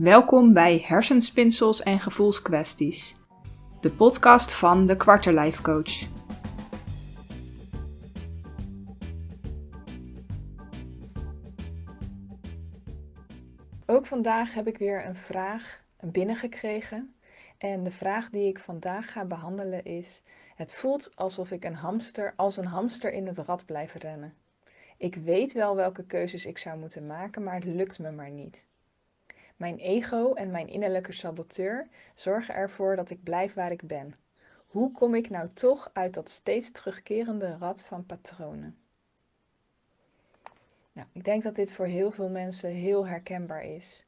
Welkom bij Hersenspinsels en Gevoelskwesties, de podcast van de Quarterlife Coach. Ook vandaag heb ik weer een vraag binnengekregen. En de vraag die ik vandaag ga behandelen is: Het voelt alsof ik een hamster als een hamster in het rad blijf rennen. Ik weet wel welke keuzes ik zou moeten maken, maar het lukt me maar niet. Mijn ego en mijn innerlijke saboteur zorgen ervoor dat ik blijf waar ik ben. Hoe kom ik nou toch uit dat steeds terugkerende rad van patronen? Nou, ik denk dat dit voor heel veel mensen heel herkenbaar is.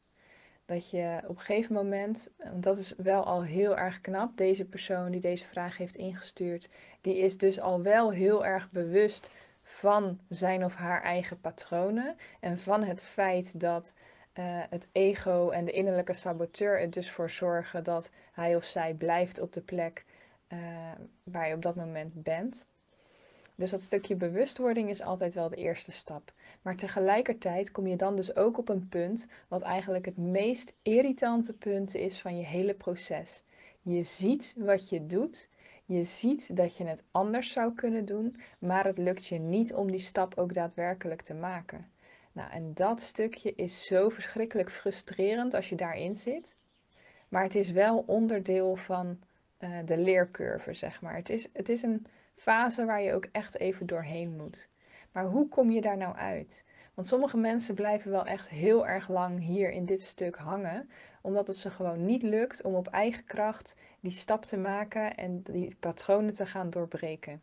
Dat je op een gegeven moment, dat is wel al heel erg knap, deze persoon die deze vraag heeft ingestuurd, die is dus al wel heel erg bewust van zijn of haar eigen patronen en van het feit dat uh, het ego en de innerlijke saboteur er dus voor zorgen dat hij of zij blijft op de plek uh, waar je op dat moment bent. Dus dat stukje bewustwording is altijd wel de eerste stap. Maar tegelijkertijd kom je dan dus ook op een punt wat eigenlijk het meest irritante punt is van je hele proces. Je ziet wat je doet, je ziet dat je het anders zou kunnen doen, maar het lukt je niet om die stap ook daadwerkelijk te maken. Nou, en dat stukje is zo verschrikkelijk frustrerend als je daarin zit. Maar het is wel onderdeel van uh, de leercurve, zeg maar. Het is, het is een fase waar je ook echt even doorheen moet. Maar hoe kom je daar nou uit? Want sommige mensen blijven wel echt heel erg lang hier in dit stuk hangen, omdat het ze gewoon niet lukt om op eigen kracht die stap te maken en die patronen te gaan doorbreken.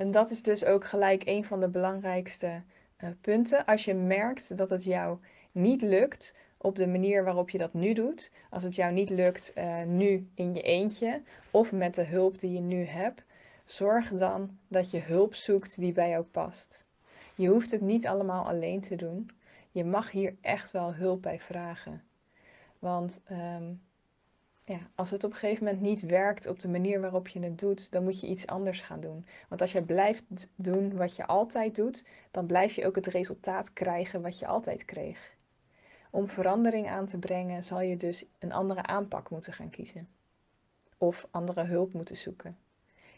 En dat is dus ook gelijk een van de belangrijkste uh, punten. Als je merkt dat het jou niet lukt op de manier waarop je dat nu doet, als het jou niet lukt uh, nu in je eentje of met de hulp die je nu hebt, zorg dan dat je hulp zoekt die bij jou past. Je hoeft het niet allemaal alleen te doen. Je mag hier echt wel hulp bij vragen. Want um, ja, als het op een gegeven moment niet werkt op de manier waarop je het doet, dan moet je iets anders gaan doen. Want als je blijft doen wat je altijd doet, dan blijf je ook het resultaat krijgen wat je altijd kreeg. Om verandering aan te brengen, zal je dus een andere aanpak moeten gaan kiezen. Of andere hulp moeten zoeken.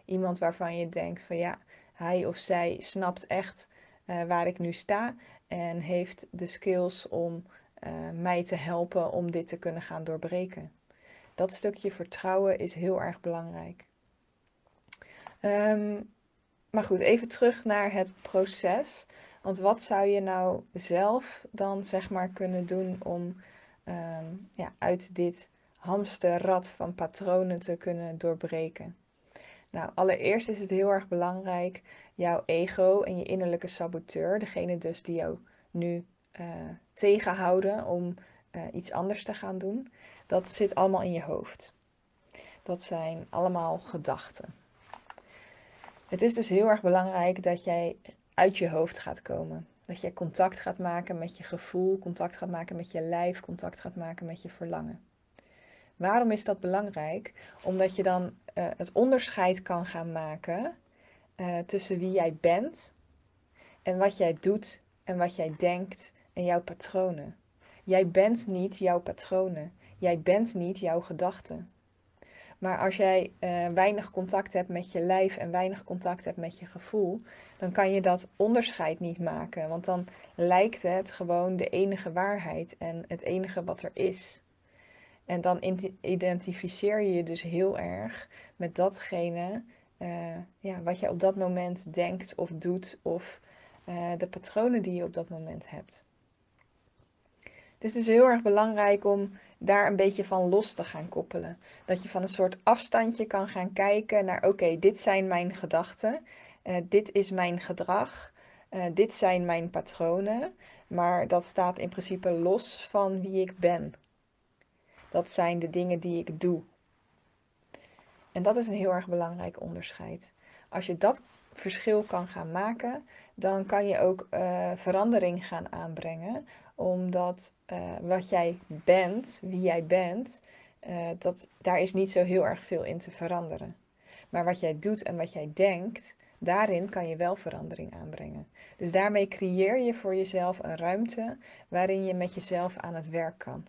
Iemand waarvan je denkt van ja, hij of zij snapt echt uh, waar ik nu sta en heeft de skills om uh, mij te helpen om dit te kunnen gaan doorbreken dat stukje vertrouwen is heel erg belangrijk. Um, maar goed, even terug naar het proces. Want wat zou je nou zelf dan zeg maar kunnen doen om um, ja, uit dit hamsterrad van patronen te kunnen doorbreken? Nou, allereerst is het heel erg belangrijk jouw ego en je innerlijke saboteur, degene dus die jou nu uh, tegenhouden om uh, iets anders te gaan doen, dat zit allemaal in je hoofd. Dat zijn allemaal gedachten. Het is dus heel erg belangrijk dat jij uit je hoofd gaat komen. Dat je contact gaat maken met je gevoel, contact gaat maken met je lijf, contact gaat maken met je verlangen. Waarom is dat belangrijk? Omdat je dan uh, het onderscheid kan gaan maken uh, tussen wie jij bent en wat jij doet en wat jij denkt en jouw patronen. Jij bent niet jouw patronen. Jij bent niet jouw gedachten. Maar als jij uh, weinig contact hebt met je lijf en weinig contact hebt met je gevoel, dan kan je dat onderscheid niet maken. Want dan lijkt het gewoon de enige waarheid en het enige wat er is. En dan identificeer je je dus heel erg met datgene uh, ja, wat je op dat moment denkt of doet of uh, de patronen die je op dat moment hebt. Het is dus heel erg belangrijk om daar een beetje van los te gaan koppelen. Dat je van een soort afstandje kan gaan kijken naar: oké, dit zijn mijn gedachten, uh, dit is mijn gedrag, uh, dit zijn mijn patronen, maar dat staat in principe los van wie ik ben. Dat zijn de dingen die ik doe. En dat is een heel erg belangrijk onderscheid. Als je dat verschil kan gaan maken, dan kan je ook uh, verandering gaan aanbrengen omdat uh, wat jij bent, wie jij bent, uh, dat, daar is niet zo heel erg veel in te veranderen. Maar wat jij doet en wat jij denkt, daarin kan je wel verandering aanbrengen. Dus daarmee creëer je voor jezelf een ruimte waarin je met jezelf aan het werk kan.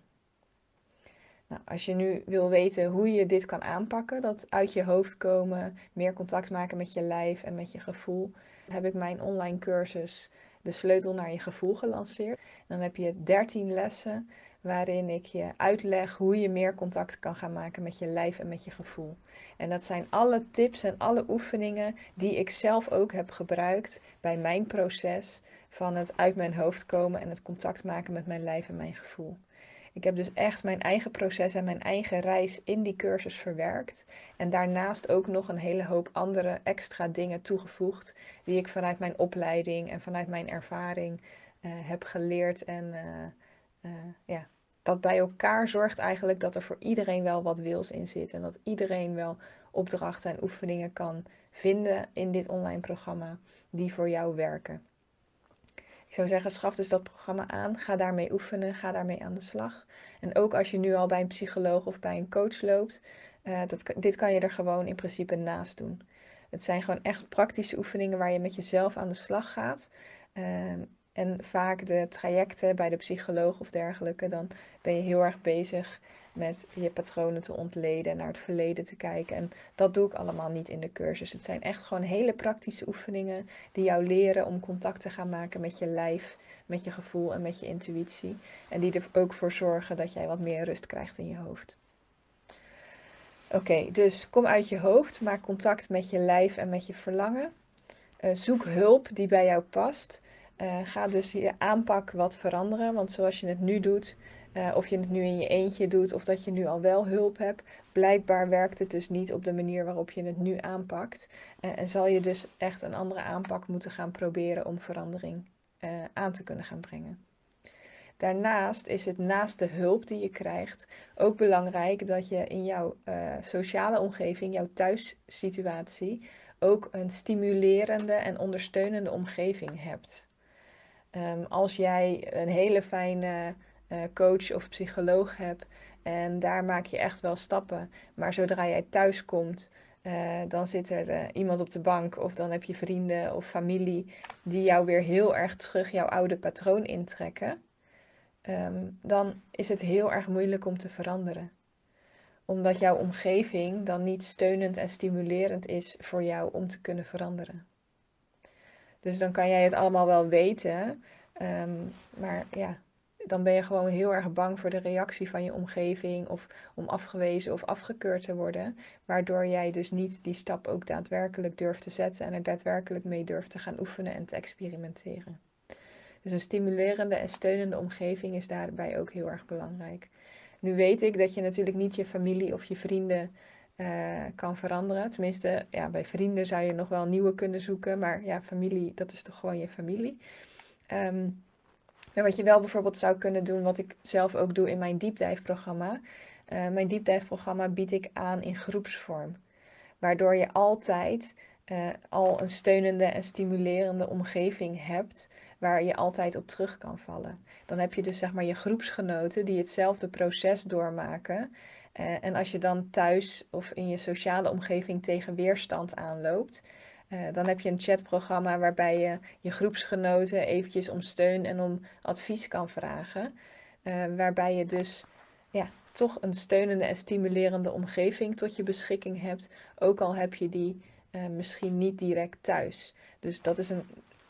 Nou, als je nu wil weten hoe je dit kan aanpakken, dat uit je hoofd komen, meer contact maken met je lijf en met je gevoel, heb ik mijn online cursus De Sleutel naar je gevoel gelanceerd. dan heb je 13 lessen waarin ik je uitleg hoe je meer contact kan gaan maken met je lijf en met je gevoel. En dat zijn alle tips en alle oefeningen die ik zelf ook heb gebruikt bij mijn proces van het uit mijn hoofd komen en het contact maken met mijn lijf en mijn gevoel. Ik heb dus echt mijn eigen proces en mijn eigen reis in die cursus verwerkt. En daarnaast ook nog een hele hoop andere extra dingen toegevoegd. Die ik vanuit mijn opleiding en vanuit mijn ervaring uh, heb geleerd. En uh, uh, ja, dat bij elkaar zorgt eigenlijk dat er voor iedereen wel wat wils in zit. En dat iedereen wel opdrachten en oefeningen kan vinden in dit online programma die voor jou werken. Ik zou zeggen, schaf dus dat programma aan. Ga daarmee oefenen. Ga daarmee aan de slag. En ook als je nu al bij een psycholoog of bij een coach loopt, uh, dat, dit kan je er gewoon in principe naast doen. Het zijn gewoon echt praktische oefeningen waar je met jezelf aan de slag gaat. Uh, en vaak de trajecten bij de psycholoog of dergelijke, dan ben je heel erg bezig met je patronen te ontleden en naar het verleden te kijken. En dat doe ik allemaal niet in de cursus. Het zijn echt gewoon hele praktische oefeningen die jou leren om contact te gaan maken met je lijf, met je gevoel en met je intuïtie. En die er ook voor zorgen dat jij wat meer rust krijgt in je hoofd. Oké, dus kom uit je hoofd, maak contact met je lijf en met je verlangen. Uh, zoek hulp die bij jou past. Uh, ga dus je aanpak wat veranderen, want zoals je het nu doet, uh, of je het nu in je eentje doet of dat je nu al wel hulp hebt, blijkbaar werkt het dus niet op de manier waarop je het nu aanpakt. Uh, en zal je dus echt een andere aanpak moeten gaan proberen om verandering aan te kunnen gaan brengen. Daarnaast is het naast de hulp die je krijgt ook belangrijk dat je in jouw sociale omgeving, jouw thuissituatie, ook een stimulerende en ondersteunende omgeving hebt. Um, als jij een hele fijne coach of psycholoog hebt en daar maak je echt wel stappen, maar zodra jij thuis komt, uh, dan zit er uh, iemand op de bank of dan heb je vrienden of familie die jou weer heel erg terug jouw oude patroon intrekken, um, dan is het heel erg moeilijk om te veranderen omdat jouw omgeving dan niet steunend en stimulerend is voor jou om te kunnen veranderen. Dus dan kan jij het allemaal wel weten. Um, maar ja, dan ben je gewoon heel erg bang voor de reactie van je omgeving of om afgewezen of afgekeurd te worden. Waardoor jij dus niet die stap ook daadwerkelijk durft te zetten en er daadwerkelijk mee durft te gaan oefenen en te experimenteren. Dus een stimulerende en steunende omgeving is daarbij ook heel erg belangrijk. Nu weet ik dat je natuurlijk niet je familie of je vrienden uh, kan veranderen. Tenminste, ja, bij vrienden zou je nog wel nieuwe kunnen zoeken. Maar ja, familie, dat is toch gewoon je familie. Um, maar wat je wel bijvoorbeeld zou kunnen doen, wat ik zelf ook doe in mijn diepdijfprogramma. Uh, mijn diepdijfprogramma bied ik aan in groepsvorm. Waardoor je altijd uh, al een steunende en stimulerende omgeving hebt waar je altijd op terug kan vallen. Dan heb je dus zeg maar je groepsgenoten die hetzelfde proces doormaken. Uh, en als je dan thuis of in je sociale omgeving tegen weerstand aanloopt, uh, dan heb je een chatprogramma waarbij je je groepsgenoten eventjes om steun en om advies kan vragen. Uh, waarbij je dus ja, toch een steunende en stimulerende omgeving tot je beschikking hebt. Ook al heb je die misschien niet direct thuis. Dus dat is een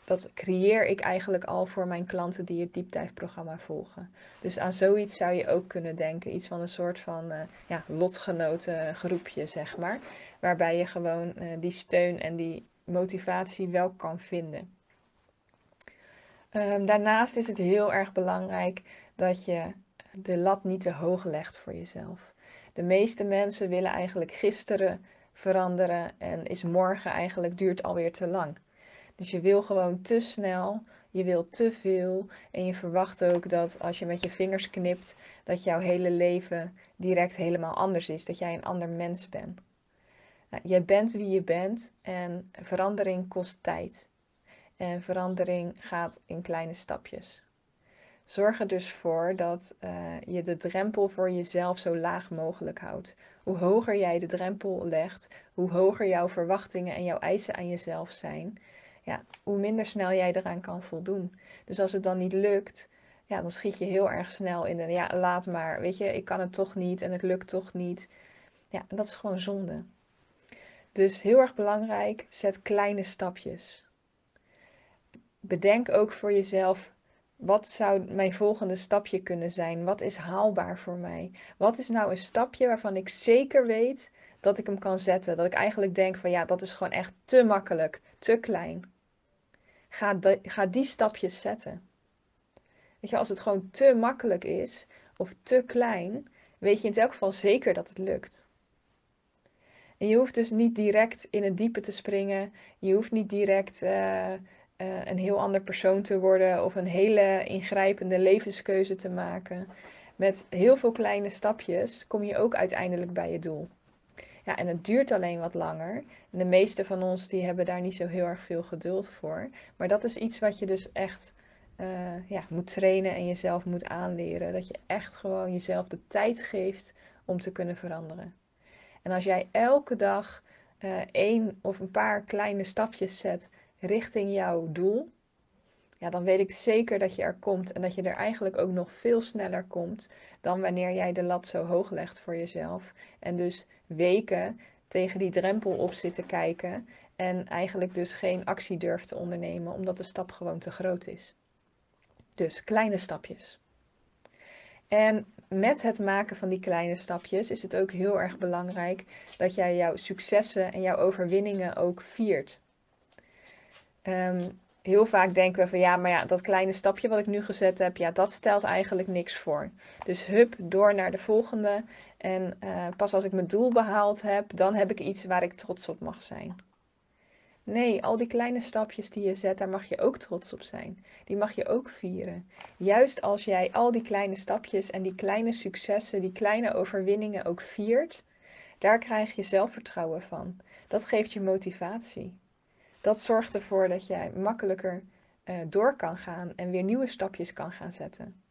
dat creëer ik eigenlijk al voor mijn klanten die het diepdijfprogramma volgen. Dus aan zoiets zou je ook kunnen denken. Iets van een soort van uh, ja, lotgenoten groepje, zeg maar. Waarbij je gewoon die steun en die motivatie wel kan vinden. Um, daarnaast is het heel erg belangrijk dat je de lat niet te hoog legt voor jezelf. De meeste mensen willen eigenlijk gisteren veranderen en is morgen eigenlijk duurt alweer te lang. Dus je wil gewoon te snel, je wil te veel en je verwacht ook dat als je met je vingers knipt, dat jouw hele leven direct helemaal anders is, dat jij een ander mens bent. Nou, jij bent wie je bent en verandering kost tijd. En verandering gaat in kleine stapjes. Zorg er dus voor dat uh, je de drempel voor jezelf zo laag mogelijk houdt. Hoe hoger jij de drempel legt, hoe hoger jouw verwachtingen en jouw eisen aan jezelf zijn, ja, hoe minder snel jij eraan kan voldoen. Dus als het dan niet lukt, ja, dan schiet je heel erg snel in de ja, laat maar, weet je, ik kan het toch niet en het lukt toch niet. Ja, dat is gewoon zonde. Dus heel erg belangrijk, zet kleine stapjes. Bedenk ook voor jezelf, wat zou mijn volgende stapje kunnen zijn? Wat is haalbaar voor mij? Wat is nou een stapje waarvan ik zeker weet dat ik hem kan zetten? Dat ik eigenlijk denk van ja, dat is gewoon echt te makkelijk, te klein. Ga, ga die stapjes zetten. Weet je, als het gewoon te makkelijk is of te klein, weet je in elk geval zeker dat het lukt. En je hoeft dus niet direct in het diepe te springen. Je hoeft niet direct uh, uh, een heel ander persoon te worden of een hele ingrijpende levenskeuze te maken. Met heel veel kleine stapjes kom je ook uiteindelijk bij je doel. Ja, en het duurt alleen wat langer. De meeste van ons die hebben daar niet zo heel erg veel geduld voor. Maar dat is iets wat je dus echt uh, ja, moet trainen en jezelf moet aanleren. Dat je echt gewoon jezelf de tijd geeft om te kunnen veranderen. En als jij elke dag uh, één of een paar kleine stapjes zet richting jouw doel, ja, dan weet ik zeker dat je er komt en dat je er eigenlijk ook nog veel sneller komt dan wanneer jij de lat zo hoog legt voor jezelf. En dus weken tegen die drempel op zit te kijken en eigenlijk dus geen actie durft te ondernemen omdat de stap gewoon te groot is. Dus kleine stapjes. En met het maken van die kleine stapjes is het ook heel erg belangrijk dat jij jouw successen en jouw overwinningen ook viert. Ehm, heel vaak denken we van ja, maar ja, dat kleine stapje wat ik nu gezet heb, ja, dat stelt eigenlijk niks voor. Dus hup, door naar de volgende. En uh, pas als ik mijn doel behaald heb, dan heb ik iets waar ik trots op mag zijn. Nee, al die kleine stapjes die je zet, daar mag je ook trots op zijn. Die mag je ook vieren. Juist als jij al die kleine stapjes en die kleine successen, die kleine overwinningen ook viert, daar krijg je zelfvertrouwen van. Dat geeft je motivatie. Dat zorgt ervoor dat jij makkelijker uh, door kan gaan en weer nieuwe stapjes kan gaan zetten.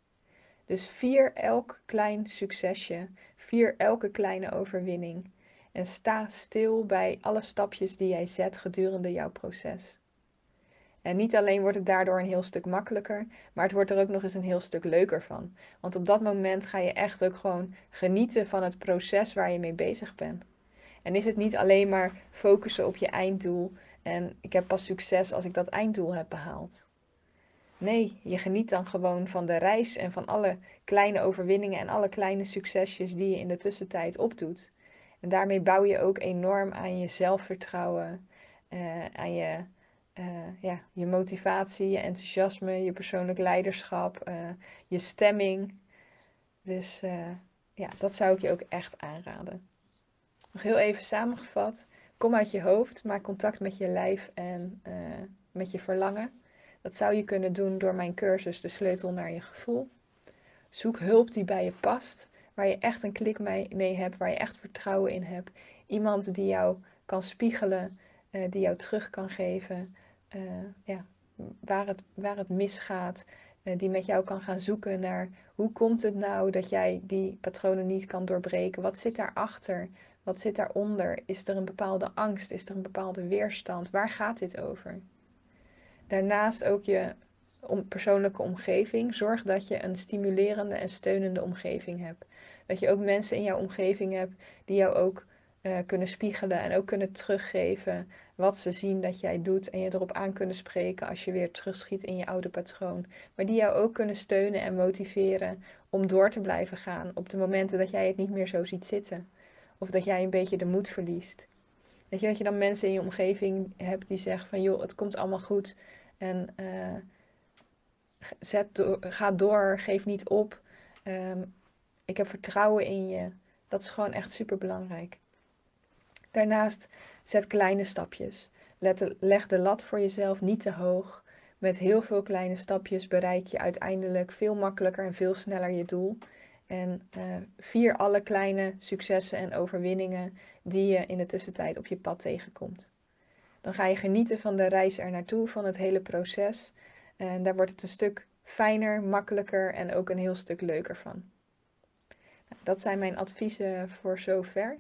Dus vier elk klein succesje, vier elke kleine overwinning. En sta stil bij alle stapjes die jij zet gedurende jouw proces. En niet alleen wordt het daardoor een heel stuk makkelijker, maar het wordt er ook nog eens een heel stuk leuker van. Want op dat moment ga je echt ook gewoon genieten van het proces waar je mee bezig bent. En is het niet alleen maar focussen op je einddoel en ik heb pas succes als ik dat einddoel heb behaald. Nee, je geniet dan gewoon van de reis en van alle kleine overwinningen en alle kleine succesjes die je in de tussentijd opdoet. En daarmee bouw je ook enorm aan je zelfvertrouwen, uh, aan je, uh, ja, je motivatie, je enthousiasme, je persoonlijk leiderschap, uh, je stemming. Dus ja, dat zou ik je ook echt aanraden. Nog heel even samengevat. Kom uit je hoofd, maak contact met je lijf en met je verlangen. Dat zou je kunnen doen door mijn cursus De Sleutel naar je gevoel. Zoek hulp die bij je past waar je echt een klik mee, hebt, waar je echt vertrouwen in hebt. Iemand die jou kan spiegelen, uh, die jou terug kan geven, uh, ja, waar, het, waar het misgaat, uh, die met jou kan gaan zoeken naar hoe komt het nou dat jij die patronen niet kan doorbreken? Wat zit daarachter? Wat zit daaronder? Is er een bepaalde angst? Is er een bepaalde weerstand? Waar gaat dit over? Daarnaast ook je om persoonlijke omgeving. Zorg dat je een stimulerende en steunende omgeving hebt. Dat je ook mensen in jouw omgeving hebt die jou ook uh, kunnen spiegelen en ook kunnen teruggeven wat ze zien dat jij doet. En je erop aan kunnen spreken als je weer terugschiet in je oude patroon. Maar die jou ook kunnen steunen en motiveren om door te blijven gaan op de momenten dat jij het niet meer zo ziet zitten. Of dat jij een beetje de moed verliest. Weet je, dat je dan mensen in je omgeving hebt die zeggen van joh, het komt allemaal goed. En uh, zet ga door, geef niet op. Um, ik heb vertrouwen in je. Dat is gewoon echt super belangrijk. Daarnaast zet kleine stapjes. leg de lat voor jezelf niet te hoog. Met heel veel kleine stapjes bereik je uiteindelijk veel makkelijker en veel sneller je doel. En uh, vier alle kleine successen en overwinningen die je in de tussentijd op je pad tegenkomt. Dan ga je genieten van de reis er naartoe, van het hele proces. En daar wordt het een stuk fijner, makkelijker en ook een heel stuk leuker van. Nou, dat zijn mijn adviezen voor zover.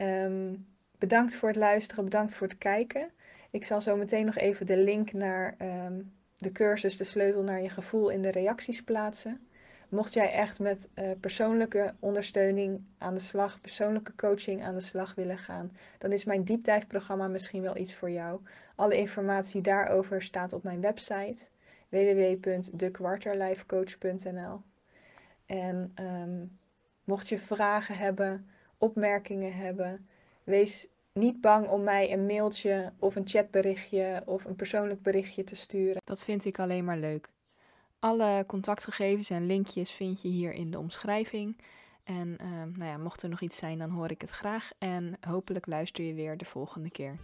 Um, bedankt voor het luisteren, bedankt voor het kijken. Ik zal zo meteen nog even de link naar ehm, de cursus De Sleutel naar je gevoel in de reacties plaatsen. Mocht jij echt met uh, persoonlijke ondersteuning aan de slag, persoonlijke coaching aan de slag willen gaan, dan is mijn diepdijfprogramma misschien wel iets voor jou. Alle informatie daarover staat op mijn website www.dekwarterlifecoach.nl. En um, mocht je vragen hebben, opmerkingen hebben, wees niet bang om mij een mailtje of een chatberichtje of een persoonlijk berichtje te sturen. Dat vind ik alleen maar leuk. Alle contactgegevens en linkjes vind je hier in de omschrijving. En uh, nou ja, mocht er nog iets zijn, dan hoor ik het graag. En hopelijk luister je weer de volgende keer.